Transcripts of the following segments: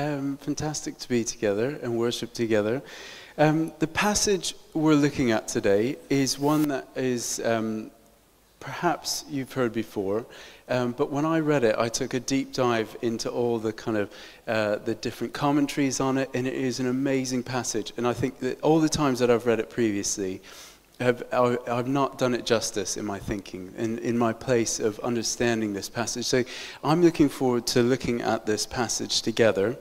Um, fantastic to be together and worship together. Um, the passage we're looking at today is one that is um, perhaps you've heard before, um, but when I read it, I took a deep dive into all the kind of uh, the different commentaries on it, and it is an amazing passage. And I think that all the times that I've read it previously, have, I've not done it justice in my thinking, in, in my place of understanding this passage. So I'm looking forward to looking at this passage together.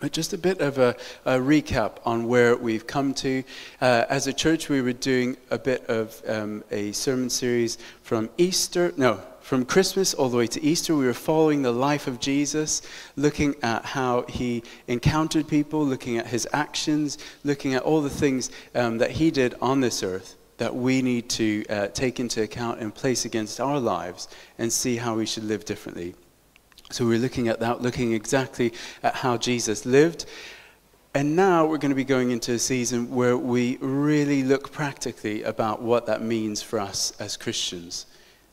But just a bit of a, a, recap on where we've come to. Uh, as a church, we were doing a bit of um, a sermon series from Easter, no, from Christmas all the way to Easter. We were following the life of Jesus, looking at how he encountered people, looking at his actions, looking at all the things um, that he did on this earth that we need to uh, take into account and place against our lives and see how we should live differently. So we're looking at that, looking exactly at how Jesus lived. And now we're going to be going into a season where we really look practically about what that means for us as Christians.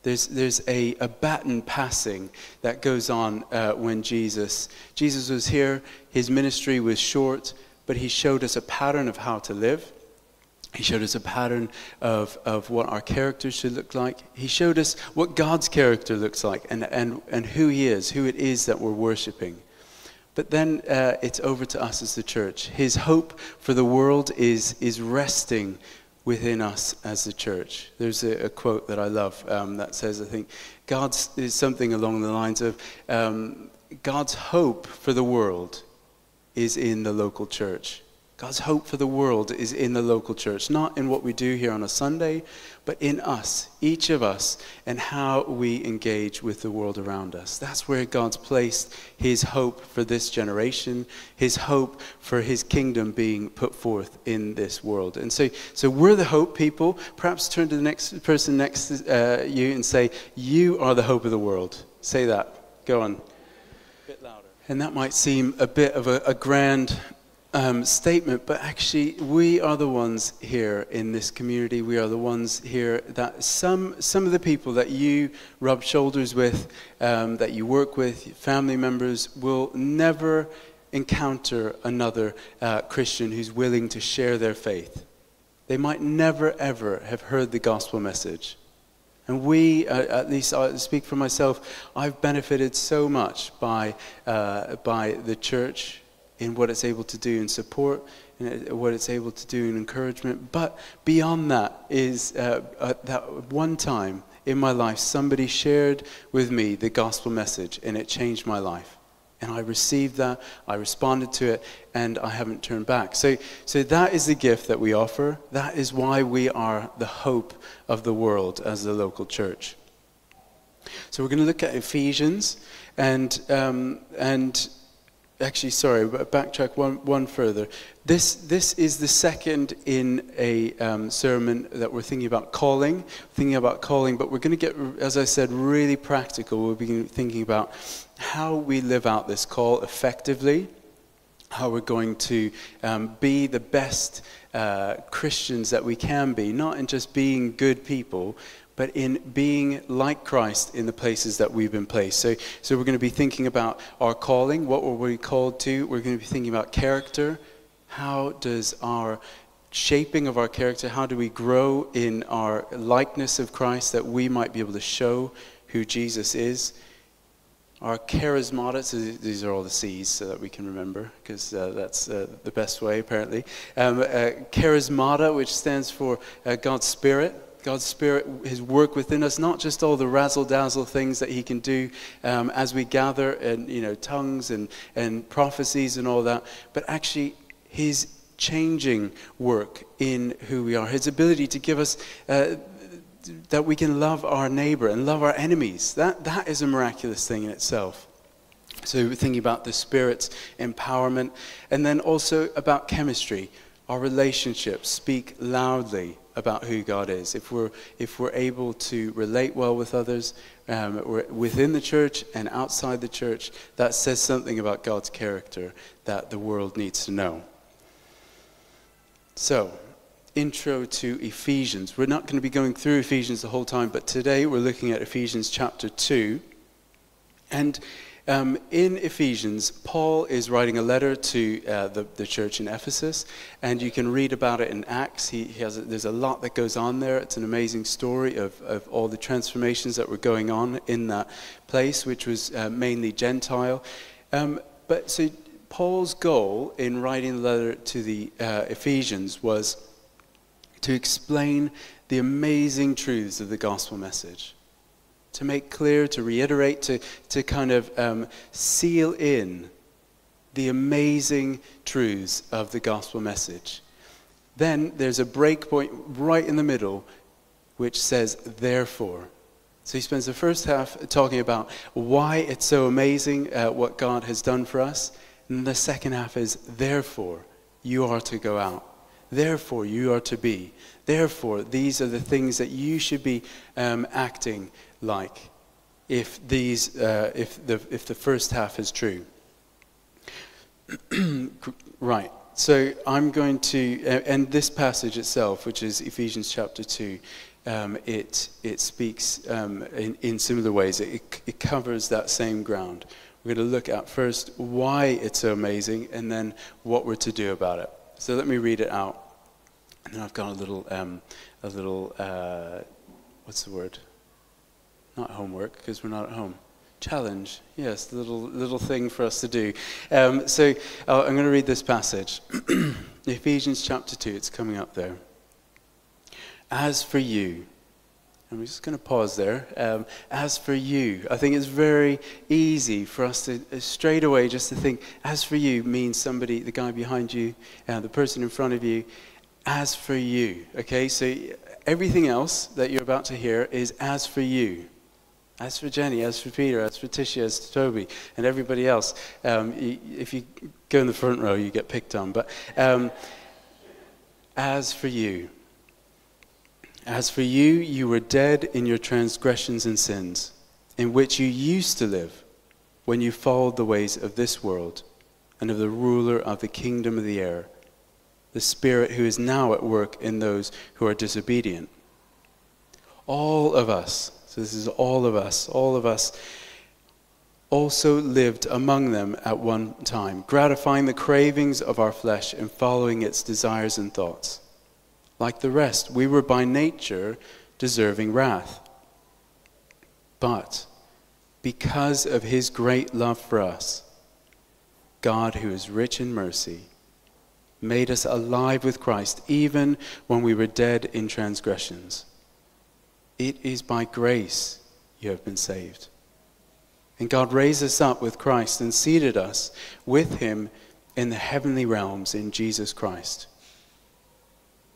There's, there's a, a baton passing that goes on uh, when Jesus, Jesus was here, his ministry was short, but he showed us a pattern of how to live. He showed us a pattern of, of what our characters should look like. He showed us what God's character looks like and, and, and who He is, who it is that we're worshiping. But then uh, it's over to us as the church. His hope for the world is, is resting within us as the church. There's a, a quote that I love um, that says, I think, God's is something along the lines of um, God's hope for the world is in the local church. God's hope for the world is in the local church, not in what we do here on a Sunday, but in us, each of us, and how we engage with the world around us. That's where God's placed his hope for this generation, his hope for his kingdom being put forth in this world. And so, so we're the hope people. Perhaps turn to the next person next to uh, you and say, You are the hope of the world. Say that. Go on. A bit louder. And that might seem a bit of a, a grand um, statement, but actually, we are the ones here in this community. We are the ones here that some, some of the people that you rub shoulders with, um, that you work with, family members, will never encounter another uh, Christian who's willing to share their faith. They might never, ever have heard the gospel message. And we, uh, at least I speak for myself, I've benefited so much by, uh, by the church in what it's able to do in support, and what it's able to do in encouragement. But beyond that is uh, uh, that one time in my life, somebody shared with me the gospel message, and it changed my life. And I received that, I responded to it, and I haven't turned back. So, so that is the gift that we offer. That is why we are the hope of the world as the local church. So we're going to look at Ephesians, and, um, and actually, sorry, backtrack one, one further. This, this is the second in a um, sermon that we're thinking about calling, thinking about calling, but we're going to get, as I said, really practical. We'll be thinking about how we live out this call effectively, how we're going to um, be the best uh, Christians that we can be, not in just being good people, but in being like Christ in the places that we've been placed. So, so we're going to be thinking about our calling, what were we called to? We're going to be thinking about character. How does our shaping of our character, how do we grow in our likeness of Christ that we might be able to show who Jesus is? Our charismata, these are all the C's so that we can remember, because uh, that's uh, the best way, apparently. Um, uh, charismata, which stands for uh, God's Spirit. God's Spirit, His work within us, not just all the razzle dazzle things that He can do um, as we gather and, you know, tongues and, and prophecies and all that, but actually His changing work in who we are, His ability to give us. Uh, that we can love our neighbor and love our enemies. That, that is a miraculous thing in itself. So, thinking about the Spirit's empowerment, and then also about chemistry. Our relationships speak loudly about who God is, if we're, if we're able to relate well with others um, within the church and outside the church, that says something about God's character that the world needs to know. So, intro to Ephesians. We're not going to be going through Ephesians the whole time, but today we're looking at Ephesians chapter 2. And Um, in Ephesians, Paul is writing a letter to uh, the, the church in Ephesus, and you can read about it in Acts. He, he has there's a lot that goes on there. It's an amazing story of, of all the transformations that were going on in that place, which was uh, mainly Gentile. Um, but so Paul's goal in writing the letter to the uh, Ephesians was to explain the amazing truths of the gospel message to make clear, to reiterate, to, to kind of um, seal in the amazing truths of the gospel message. Then there's a break point right in the middle which says, therefore. So he spends the first half talking about why it's so amazing uh, what God has done for us. And the second half is, therefore, you are to go out. Therefore, you are to be. Therefore, these are the things that you should be um, acting like if, these, uh, if, the, if the first half is true. right, so I'm going to, and this passage itself, which is Ephesians chapter 2, um, it, it speaks um, in, in similar ways. It, it covers that same ground. We're going to look at first why it's so amazing and then what we're to do about it. So let me read it out. And then I've got a little, um, a little uh, what's the word? Not homework, because we're not at home. Challenge, yes, little little thing for us to do. Um, so uh, I'm going to read this passage, Ephesians chapter two. It's coming up there. As for you, I'm just going to pause there. Um, as for you, I think it's very easy for us to uh, straight away just to think, as for you means somebody, the guy behind you, uh, the person in front of you. As for you, okay? So everything else that you're about to hear is as for you. As for Jenny, as for Peter, as for Tisha, as for Toby, and everybody else, um, you, if you go in the front row, you get picked on. But um, as for you, as for you, you were dead in your transgressions and sins, in which you used to live when you followed the ways of this world and of the ruler of the kingdom of the air, the Spirit who is now at work in those who are disobedient. All of us, so this is all of us. All of us also lived among them at one time, gratifying the cravings of our flesh and following its desires and thoughts. Like the rest, we were by nature deserving wrath. But because of his great love for us, God, who is rich in mercy, made us alive with Christ even when we were dead in transgressions. It is by grace you have been saved. And God raised us up with Christ and seated us with him in the heavenly realms in Jesus Christ,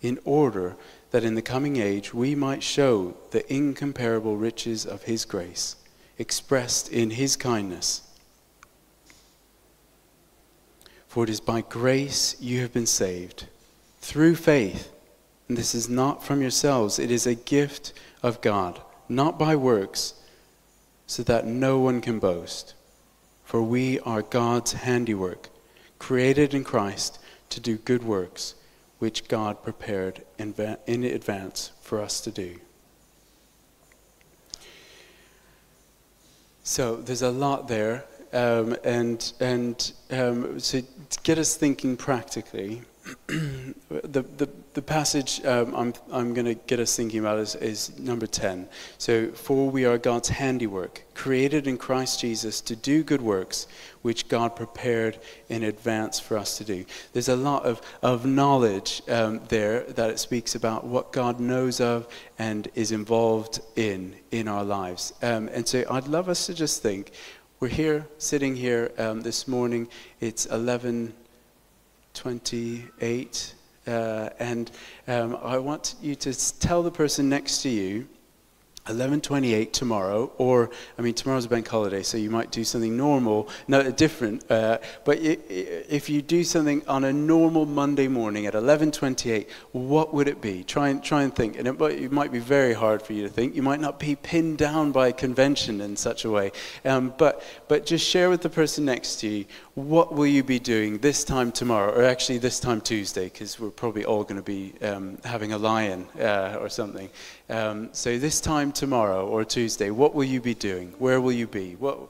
in order that in the coming age we might show the incomparable riches of his grace expressed in his kindness. For it is by grace you have been saved, through faith. And this is not from yourselves, it is a gift of God, not by works, so that no one can boast. For we are God's handiwork, created in Christ to do good works, which God prepared in advance for us to do. So there's a lot there, um, and and um, so to get us thinking practically, the, the, the passage um, I'm, I'm going to get us thinking about is, is number 10. So, for we are God's handiwork, created in Christ Jesus to do good works, which God prepared in advance for us to do. There's a lot of, of knowledge um, there that it speaks about what God knows of and is involved in in our lives. Um, and so, I'd love us to just think we're here, sitting here um, this morning, it's 11. 28. Uh, and um, I want you to tell the person next to you 11:28 tomorrow, or I mean tomorrow's a bank holiday, so you might do something normal, no different. Uh, but if you do something on a normal Monday morning at 11:28, what would it be? Try and try and think, and it might, be very hard for you to think. You might not be pinned down by convention in such a way, um, but but just share with the person next to you what will you be doing this time tomorrow, or actually this time Tuesday, because we're probably all going to be um, having a lie-in uh, or something. Um, so this time tomorrow or Tuesday, what will you be doing? Where will you be? What,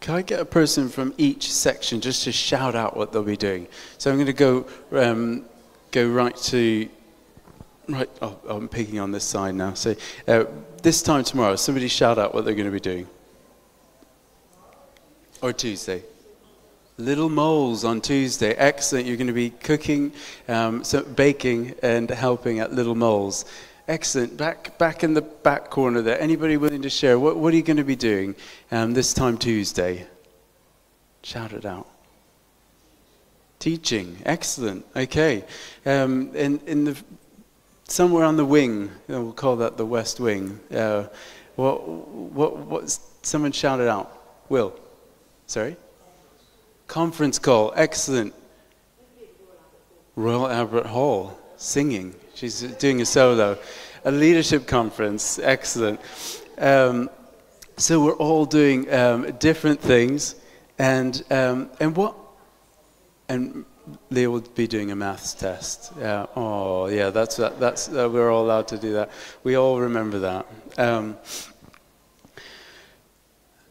can I get a person from each section just to shout out what they'll be doing? So I'm going to go um, go right to right. Oh, I'm picking on this side now. So uh, this time tomorrow, somebody shout out what they're going to be doing. Or Tuesday. Little moles on Tuesday. Excellent. You're going to be cooking, um, so baking, and helping at Little Moles. Excellent. Back, back in the back corner there. Anybody willing to share? What, what are you going to be doing um, this time Tuesday? Shout it out. Teaching. Excellent. Okay. Um, in, in the, somewhere on the wing, we'll call that the west wing. Uh, what, what, what, someone shouted out. Will. Sorry? Conference call, excellent. Royal Albert Hall, singing. She's doing a solo. A leadership conference, excellent. Um, so we're all doing um, different things, and um, and what? And Leah will be doing a maths test. Yeah. Oh, yeah. That's that's uh, we're all allowed to do that. We all remember that.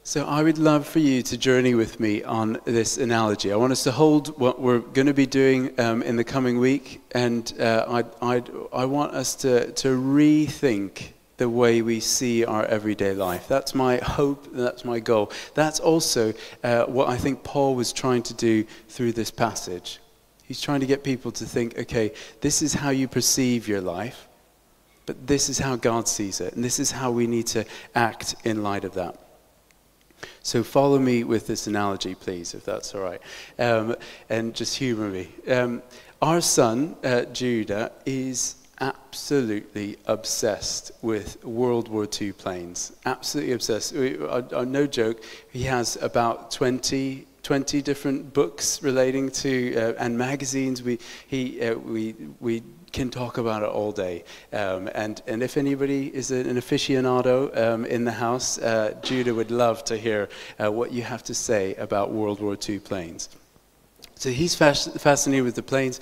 So I would love for you to journey with me on this analogy. I want us to hold what we're going to be doing um, in the coming week, and uh, I, I, I want us to, to rethink the way we see our everyday life. That's my hope, that's my goal. That's also uh, what I think Paul was trying to do through this passage. He's trying to get people to think, okay, this is how you perceive your life, but this is how God sees it, and this is how we need to act in light of that. So follow me with this analogy, please, if that's all right. Um, and just humor me. Um, our son, uh, Judah, is absolutely obsessed with World War II planes. Absolutely obsessed. We, uh, uh, no joke, he has about 20 20 different books relating to uh, and magazines. We he uh, we we can talk about it all day. Um, and, and if anybody is an aficionado um, in the house, uh, Judah would love to hear uh, what you have to say about World War II planes. So he's fascinated with the planes.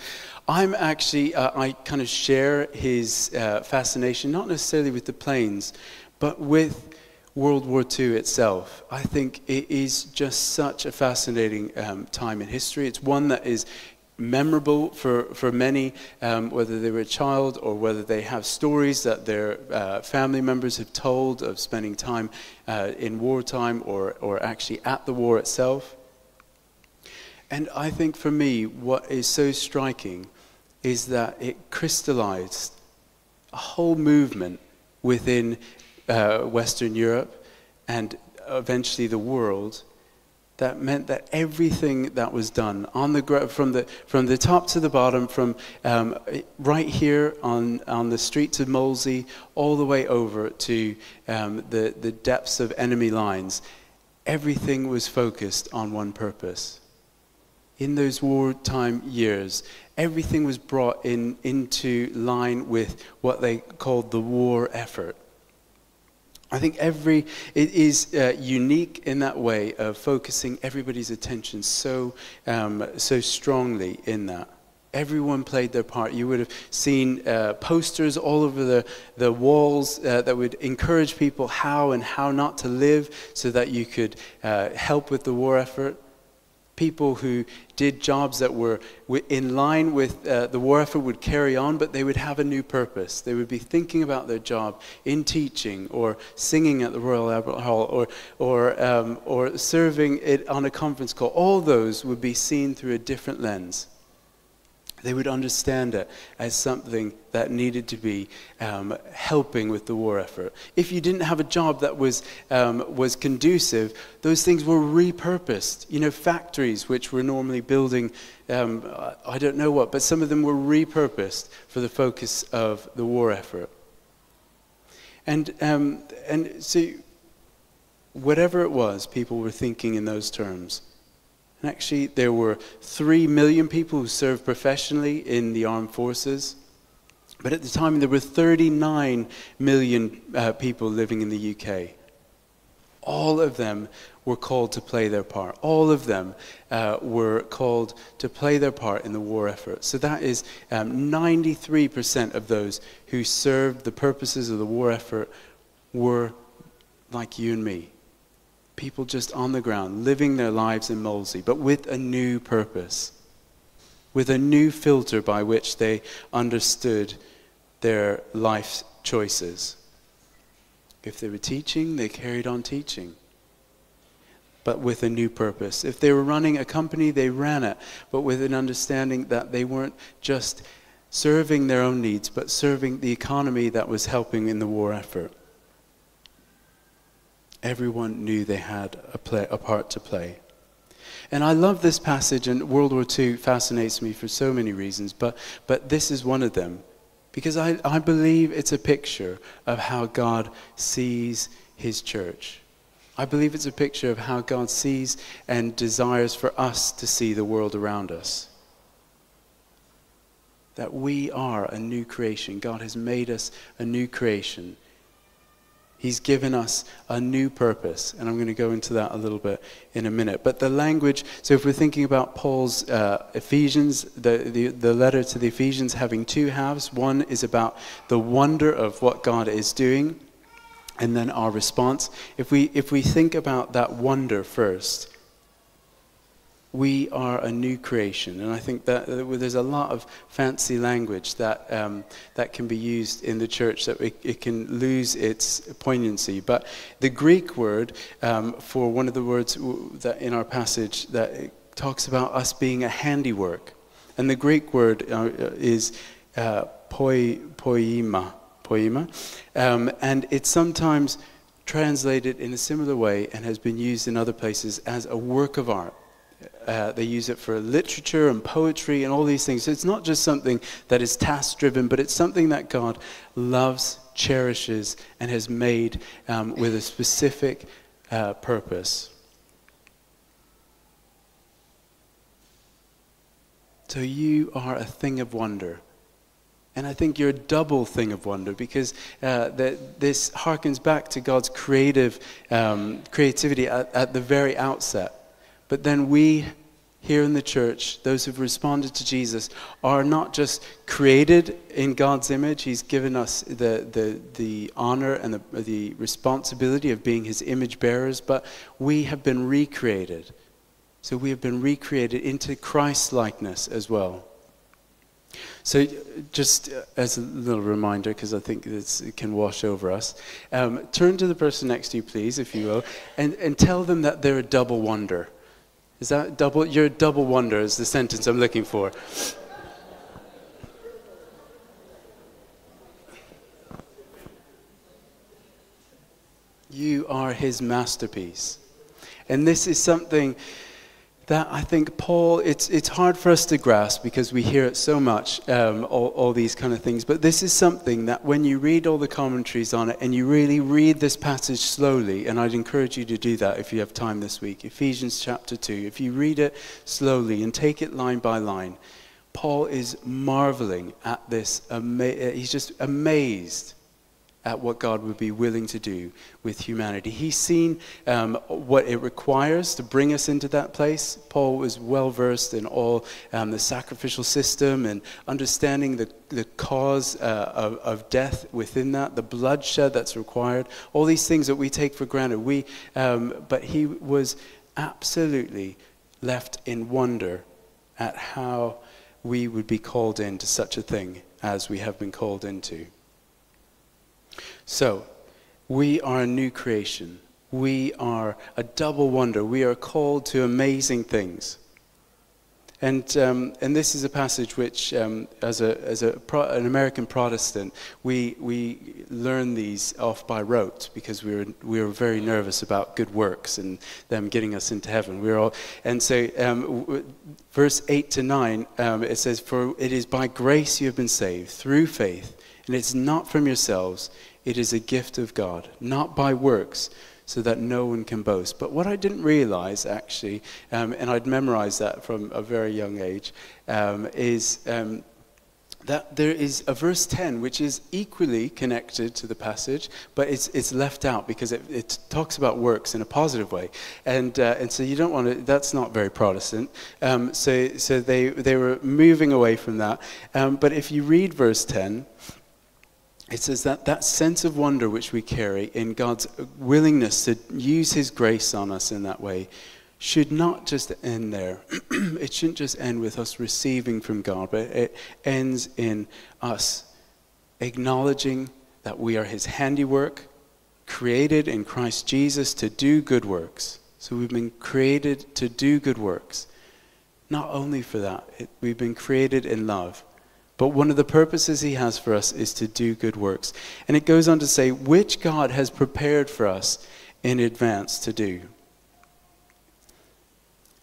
I'm actually, uh, I kind of share his uh, fascination, not necessarily with the planes, but with World War II itself. I think it is just such a fascinating um, time in history. It's one that is memorable for, for many, um, whether they were a child or whether they have stories that their uh, family members have told of spending time uh, in wartime or, or actually at the war itself. And I think for me, what is so striking is that it crystallized a whole movement within uh, Western Europe and eventually the world that meant that everything that was done on the from the from the top to the bottom, from um, right here on on the streets of Molesey, all the way over to um, the the depths of enemy lines, everything was focused on one purpose. In those wartime years, everything was brought in into line with what they called the war effort. I think every, it is uh, unique in that way of focusing everybody's attention so, um, so strongly in that. Everyone played their part. You would have seen uh, posters all over the, the walls uh, that would encourage people how and how not to live so that you could uh, help with the war effort people who did jobs that were in line with uh, the war effort would carry on, but they would have a new purpose. They would be thinking about their job in teaching or singing at the Royal Albert Hall or, or, um, or serving it on a conference call. All those would be seen through a different lens. They would understand it as something that needed to be um, helping with the war effort. If you didn't have a job that was, um, was conducive, those things were repurposed. You know, factories which were normally building, um, I don't know what, but some of them were repurposed for the focus of the war effort. And, um, and so, whatever it was, people were thinking in those terms. And actually, there were 3 million people who served professionally in the armed forces. But at the time, there were 39 million uh, people living in the UK. All of them were called to play their part. All of them uh, were called to play their part in the war effort. So that is um, 93% of those who served the purposes of the war effort were like you and me people just on the ground, living their lives in Molesey, but with a new purpose, with a new filter by which they understood their life choices. If they were teaching, they carried on teaching, but with a new purpose. If they were running a company, they ran it, but with an understanding that they weren't just serving their own needs, but serving the economy that was helping in the war effort. Everyone knew they had a, play, a part to play. And I love this passage, and World War II fascinates me for so many reasons, but, but this is one of them. Because I, I believe it's a picture of how God sees his church. I believe it's a picture of how God sees and desires for us to see the world around us. That we are a new creation. God has made us a new creation. He's given us a new purpose, and I'm going to go into that a little bit in a minute. But the language, so if we're thinking about Paul's uh, Ephesians, the, the, the letter to the Ephesians having two halves, one is about the wonder of what God is doing, and then our response. If we, if we think about that wonder first, we are a new creation. And I think that there's a lot of fancy language that, um, that can be used in the church that it, it, can lose its poignancy. But the Greek word um, for one of the words that in our passage that talks about us being a handiwork. And the Greek word uh, is uh, poi, poema. poema. Um, and it's sometimes translated in a similar way and has been used in other places as a work of art. Uh, they use it for literature and poetry and all these things. So it's not just something that is task driven, but it's something that God loves, cherishes, and has made um, with a specific uh, purpose. So you are a thing of wonder. And I think you're a double thing of wonder because uh, this harkens back to God's creative um, creativity at, at the very outset. But then we here in the church, those who've responded to Jesus, are not just created in God's image. He's given us the, the, the honor and the, the responsibility of being his image bearers, but we have been recreated. So we have been recreated into Christ likeness as well. So, just as a little reminder, because I think it can wash over us, um, turn to the person next to you, please, if you will, and, and tell them that they're a double wonder. Is that double? Your double wonder is the sentence I'm looking for. You are his masterpiece. And this is something that I think Paul, it's, it's hard for us to grasp because we hear it so much, um, all, all these kind of things. But this is something that when you read all the commentaries on it and you really read this passage slowly, and I'd encourage you to do that if you have time this week, Ephesians chapter 2, if you read it slowly and take it line by line, Paul is marveling at this. Ama- he's just amazed at what God would be willing to do with humanity. He's seen um, what it requires to bring us into that place. Paul was well versed in all um, the sacrificial system and understanding the, the cause uh, of, of, death within that, the bloodshed that's required, all these things that we take for granted. We, um, but he was absolutely left in wonder at how we would be called into such a thing as we have been called into. So, we are a new creation. We are a double wonder. We are called to amazing things. And, um, and this is a passage which, um, as, a, as a Pro- an American Protestant, we, we learn these off by rote because we were, we were very nervous about good works and them getting us into heaven. We were all, and so, um, verse 8 to 9, um, it says, For it is by grace you have been saved, through faith, and it's not from yourselves. It is a gift of God, not by works, so that no one can boast. But what I didn't realize, actually, um, and I'd memorized that from a very young age, um, is um, that there is a verse 10 which is equally connected to the passage, but it's, it's left out because it, it talks about works in a positive way. And, uh, and so you don't want to, that's not very Protestant. Um, so so they, they were moving away from that. Um, but if you read verse 10, it says that that sense of wonder which we carry in God's willingness to use his grace on us in that way should not just end there. it shouldn't just end with us receiving from God, but it ends in us acknowledging that we are his handiwork, created in Christ Jesus to do good works. So we've been created to do good works. Not only for that, it, we've been created in love. But one of the purposes he has for us is to do good works. And it goes on to say, which God has prepared for us in advance to do.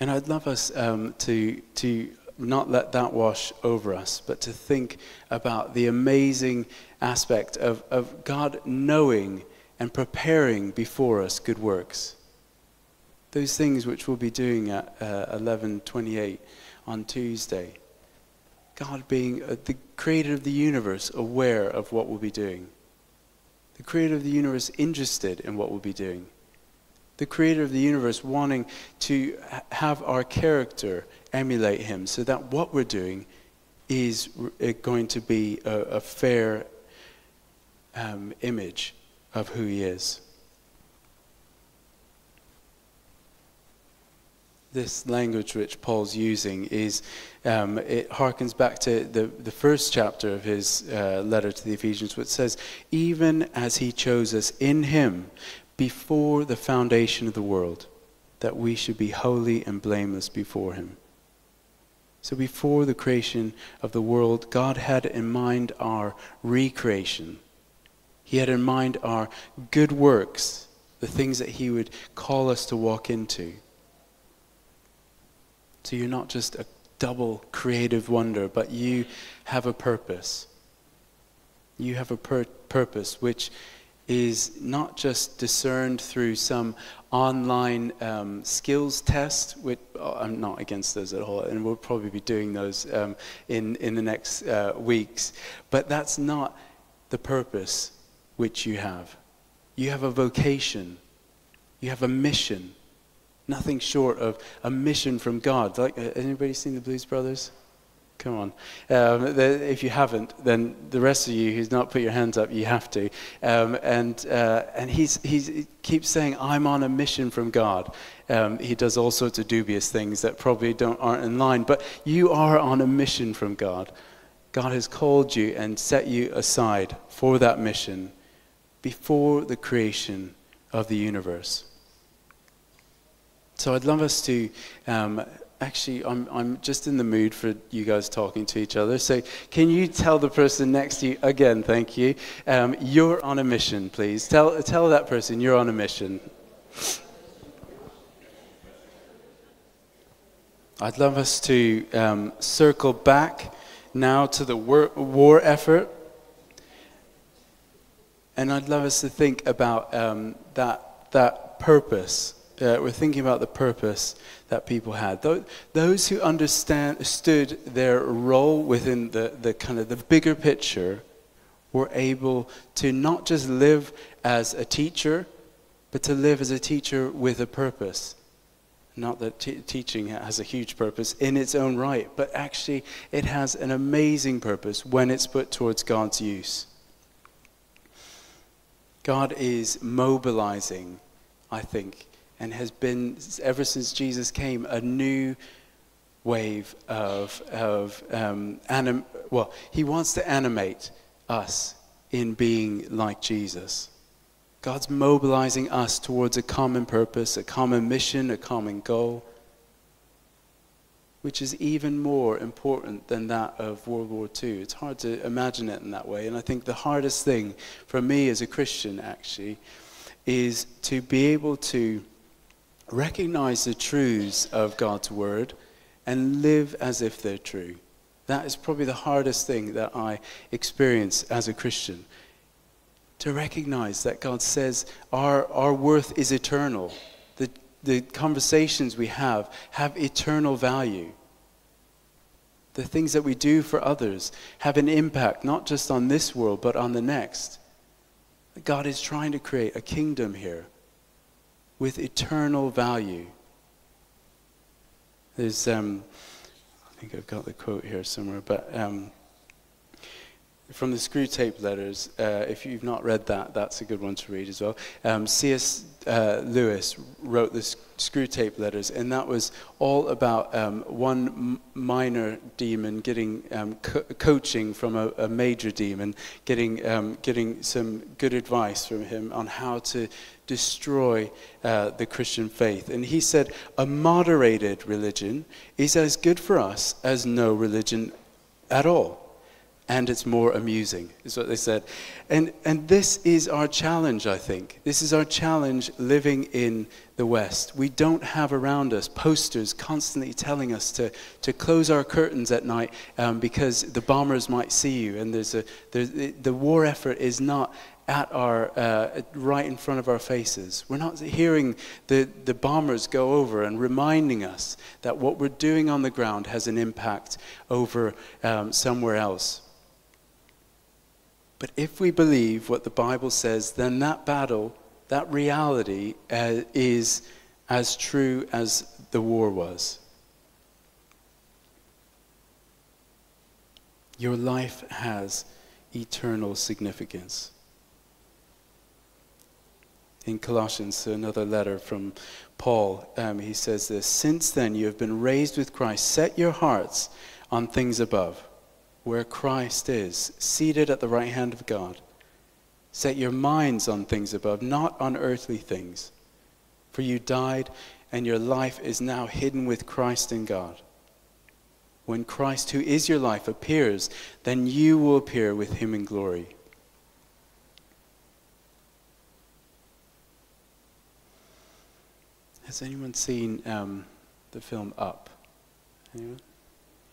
And I'd love us um, to, to not let that wash over us, but to think about the amazing aspect of, of God knowing and preparing before us good works. Those things which we'll be doing at uh, 11:28 on Tuesday. God being uh, the creator of the universe aware of what we'll be doing. The creator of the universe interested in what we'll be doing the creator of the universe wanting to have our character emulate him so that what we're doing is uh, going to be a, a fair um, image of who he is. This language which Paul's using is, um, it harkens back to the, the first chapter of his uh, letter to the Ephesians, which says, Even as he chose us in him before the foundation of the world that we should be holy and blameless before him. So, before the creation of the world, God had in mind our recreation. He had in mind our good works, the things that He would call us to walk into. So, you're not just a double creative wonder, but you have a purpose. You have a pur- purpose which is not just discerned through some online um, skills test. Which, oh, I'm not against those at all, and we'll probably be doing those um, in, in the next uh, weeks. But that's not the purpose which you have. You have a vocation, you have a mission. Nothing short of a mission from God. Like, uh, anybody seen the Blues Brothers? Come on. Um, the, if you haven't, then the rest of you who's not put your hands up, you have to. Um, and uh, and he's, he's, he keeps saying, I'm on a mission from God. Um, he does all sorts of dubious things that probably don't, aren't in line. But you are on a mission from God. God has called you and set you aside for that mission before the creation of the universe. So I'd love us to um, actually, I'm, I'm just in the mood for you guys talking to each other. So, can you tell the person next to you, again, thank you, um, you're on a mission, please? Tell, tell that person you're on a mission. I'd love us to um, circle back now to the war, war, effort. And I'd love us to think about um, that, that purpose uh, we're thinking about the purpose that people had. Those who understood their role within the, the kind of the bigger picture were able to not just live as a teacher, but to live as a teacher with a purpose. Not that teaching has a huge purpose in its own right, but actually it has an amazing purpose when it's put towards God's use. God is mobilizing, I think, and has been, ever since Jesus came, a new wave of, of um, anim- well, he wants to animate us in being like Jesus. God's mobilizing us towards a common purpose, a common mission, a common goal, which is even more important than that of World War II. It's hard to imagine it in that way. And I think the hardest thing for me as a Christian, actually, is to be able to recognize the truths of God's word and live as if they're true. That is probably the hardest thing that I experience as a Christian. To recognize that God says our, our worth is eternal. The, the conversations we have have eternal value. The things that we do for others have an impact not just on this world, but on the next. God is trying to create a kingdom here with eternal value. There's, um, I think I've got the quote here somewhere, but um, from the Screwtape Letters. Uh, if you've not read that, that's a good one to read as well. Um, C.S. Uh, Lewis wrote the Screwtape Letters, and that was all about um, one minor demon getting um, co- coaching from a, a, major demon, getting, um, getting some good advice from him on how to destroy uh, the Christian faith. And he said, a moderated religion is as good for us as no religion at all and it's more amusing, is what they said. And, and this is our challenge, I think. This is our challenge living in the West. We don't have around us posters constantly telling us to, to close our curtains at night um, because the bombers might see you. And there's a, there's, the war effort is not at our, uh, right in front of our faces. We're not hearing the, the bombers go over and reminding us that what we're doing on the ground has an impact over um, somewhere else. But if we believe what the Bible says, then that battle, that reality, uh, is as true as the war was. Your life has eternal significance. In Colossians, another letter from Paul, um, he says this Since then you have been raised with Christ, set your hearts on things above where Christ is, seated at the right hand of God. Set your minds on things above, not on earthly things. For you died, and your life is now hidden with Christ in God. When Christ, who is your life, appears, then you will appear with him in glory. Has anyone seen um, the film Up? Anyone?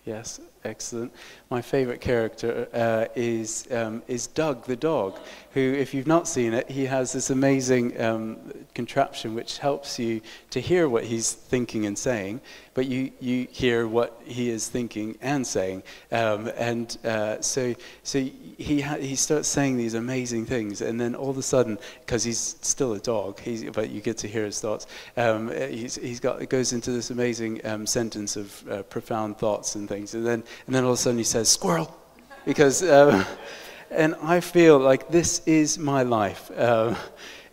Yes, excellent. My favorite character uh, is, um, is Dug the dog, who, if you've not seen it, he has this amazing um, contraption which helps you to hear what he's thinking and saying, but you, you hear what he is thinking and saying. Um, and uh, so, so he, he starts saying these amazing things, and then all of a sudden, because he's still a dog, but you get to hear his thoughts, um, he's, he's got, it goes into this amazing um, sentence of uh, profound thoughts and things. And then, and then all of a sudden he says, squirrel, because, um, and I feel like this is my life. Um,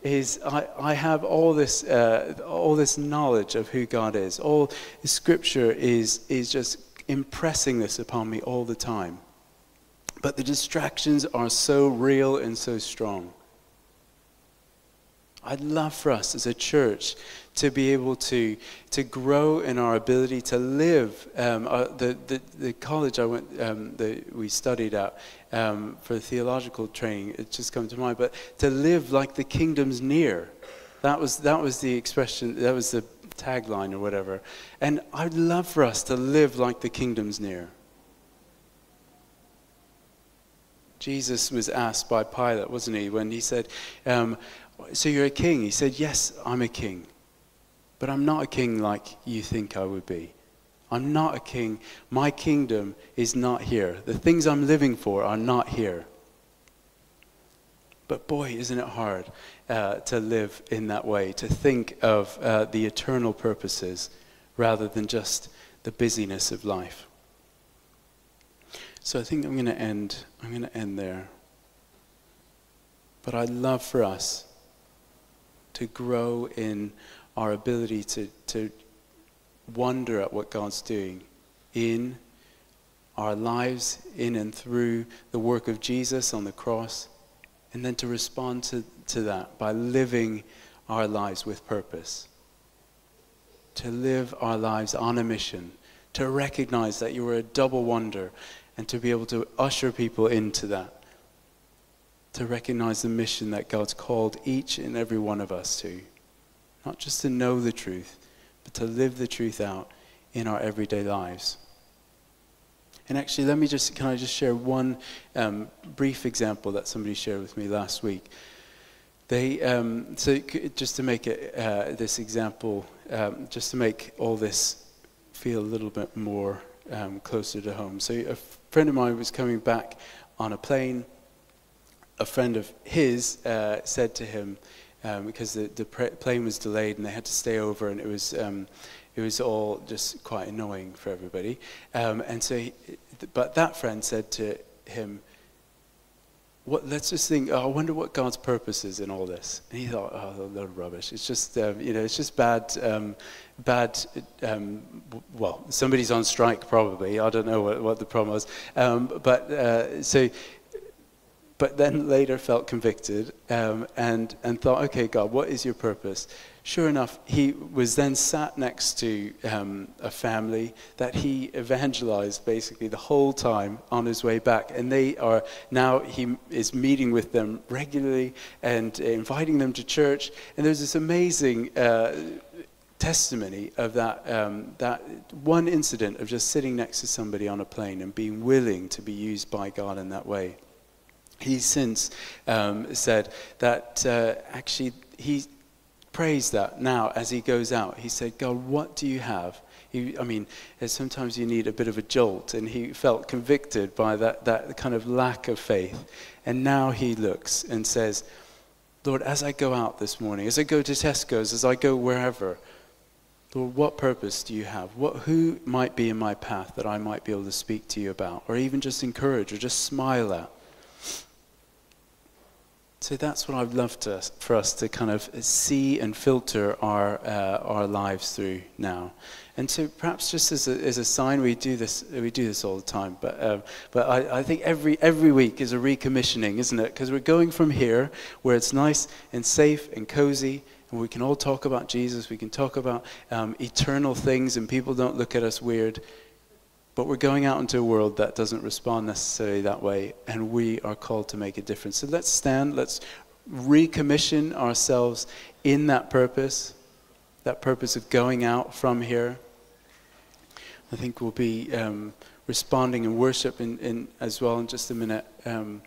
is I, I have all this, uh, all this knowledge of who God is. All Scripture is, is just impressing this upon me all the time. But the distractions are so real and so strong. I'd love for us as a church to be able to, to grow in our ability to live. Um, uh, the, the, the, college I went, um, we studied at um, for theological training, it just comes to mind, but to live like the kingdom's near. That was, that was the expression, that was the tagline or whatever. And I'd love for us to live like the kingdom's near. Jesus was asked by Pilate, wasn't he, when he said, um, So you're a king? He said, Yes, I'm a king. But I'm not a king like you think I would be. I'm not a king. My kingdom is not here. The things I'm living for are not here. But boy, isn't it hard uh, to live in that way, to think of uh, the eternal purposes rather than just the busyness of life. So I think I'm going to end. I'm going to end there. But I'd love for us to grow in our ability to, to wonder at what God's doing in our lives, in and through the work of Jesus on the cross, and then to respond to, to that by living our lives with purpose. To live our lives on a mission, to recognize that you are a double wonder, and to be able to usher people into that. To recognize the mission that God's called each and every one of us to. Not just to know the truth, but to live the truth out in our everyday lives. And actually, let me just, can I just share one um, brief example that somebody shared with me last week? They, um, so just to make it, uh, this example, um, just to make all this feel a little bit more um, closer to home. So a friend of mine was coming back on a plane. A friend of his uh, said to him, um, because the, the plane was delayed and they had to stay over, and it was um, it was all just quite annoying for everybody. Um, and so, he, but that friend said to him, what, let's just think, oh, I wonder what God's purpose is in all this. And he thought, oh, a load of rubbish. It's just, um, you know, it's just bad, um, bad, um, well, somebody's on strike probably. I don't know what, what the problem was. Um, but uh, so, but then later felt convicted um, and, and thought, okay, God, what is your purpose? Sure enough, he was then sat next to um, a family that he evangelized basically the whole time on his way back. And they are now, he is meeting with them regularly and inviting them to church. And there's this amazing uh, testimony of that, um, that one incident of just sitting next to somebody on a plane and being willing to be used by God in that way. He's since um, said that uh, actually he prays that now as he goes out. He said, God, what do you have? He, I mean, sometimes you need a bit of a jolt, and he felt convicted by that, that kind of lack of faith. And now he looks and says, Lord, as I go out this morning, as I go to Tesco's, as I go wherever, Lord, what purpose do you have? What, who might be in my path that I might be able to speak to you about, or even just encourage, or just smile at? So that's what I'd love to, for us to kind of see and filter our, uh, our lives through now. And so perhaps just as a, as a sign, we do this, we do this all the time, but, um, but I, I think every, every week is a recommissioning, isn't it? Because we're going from here where it's nice and safe and cozy, and we can all talk about Jesus, we can talk about um, eternal things, and people don't look at us weird. But we're going out into a world that doesn't respond necessarily that way, and we are called to make a difference. So let's stand, let's recommission ourselves in that purpose, that purpose of going out from here. I think we'll be um, responding in worship in, in, as well in just a minute. Um,